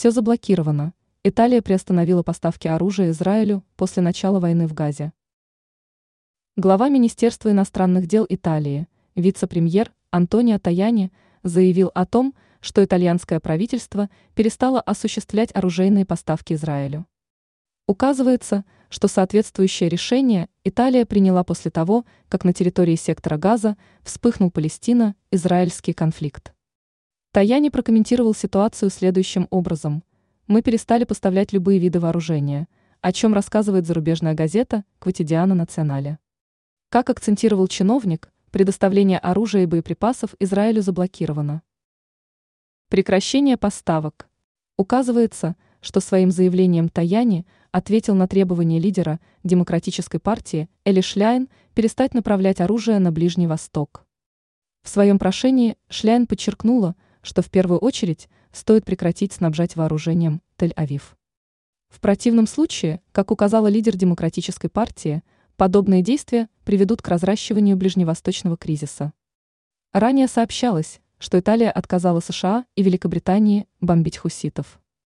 Все заблокировано. Италия приостановила поставки оружия Израилю после начала войны в Газе. Глава Министерства иностранных дел Италии, вице-премьер Антонио Таяни заявил о том, что итальянское правительство перестало осуществлять оружейные поставки Израилю. Указывается, что соответствующее решение Италия приняла после того, как на территории сектора Газа вспыхнул Палестино-израильский конфликт. Таяни прокомментировал ситуацию следующим образом – мы перестали поставлять любые виды вооружения, о чем рассказывает зарубежная газета «Квотидиана Национале». Как акцентировал чиновник, предоставление оружия и боеприпасов Израилю заблокировано. Прекращение поставок. Указывается, что своим заявлением Таяни ответил на требование лидера Демократической партии Эли Шляйн перестать направлять оружие на Ближний Восток. В своем прошении Шляйн подчеркнула, что в первую очередь стоит прекратить снабжать вооружением Тель-Авив. В противном случае, как указала лидер Демократической партии, подобные действия приведут к разращиванию ближневосточного кризиса. Ранее сообщалось, что Италия отказала США и Великобритании бомбить хуситов.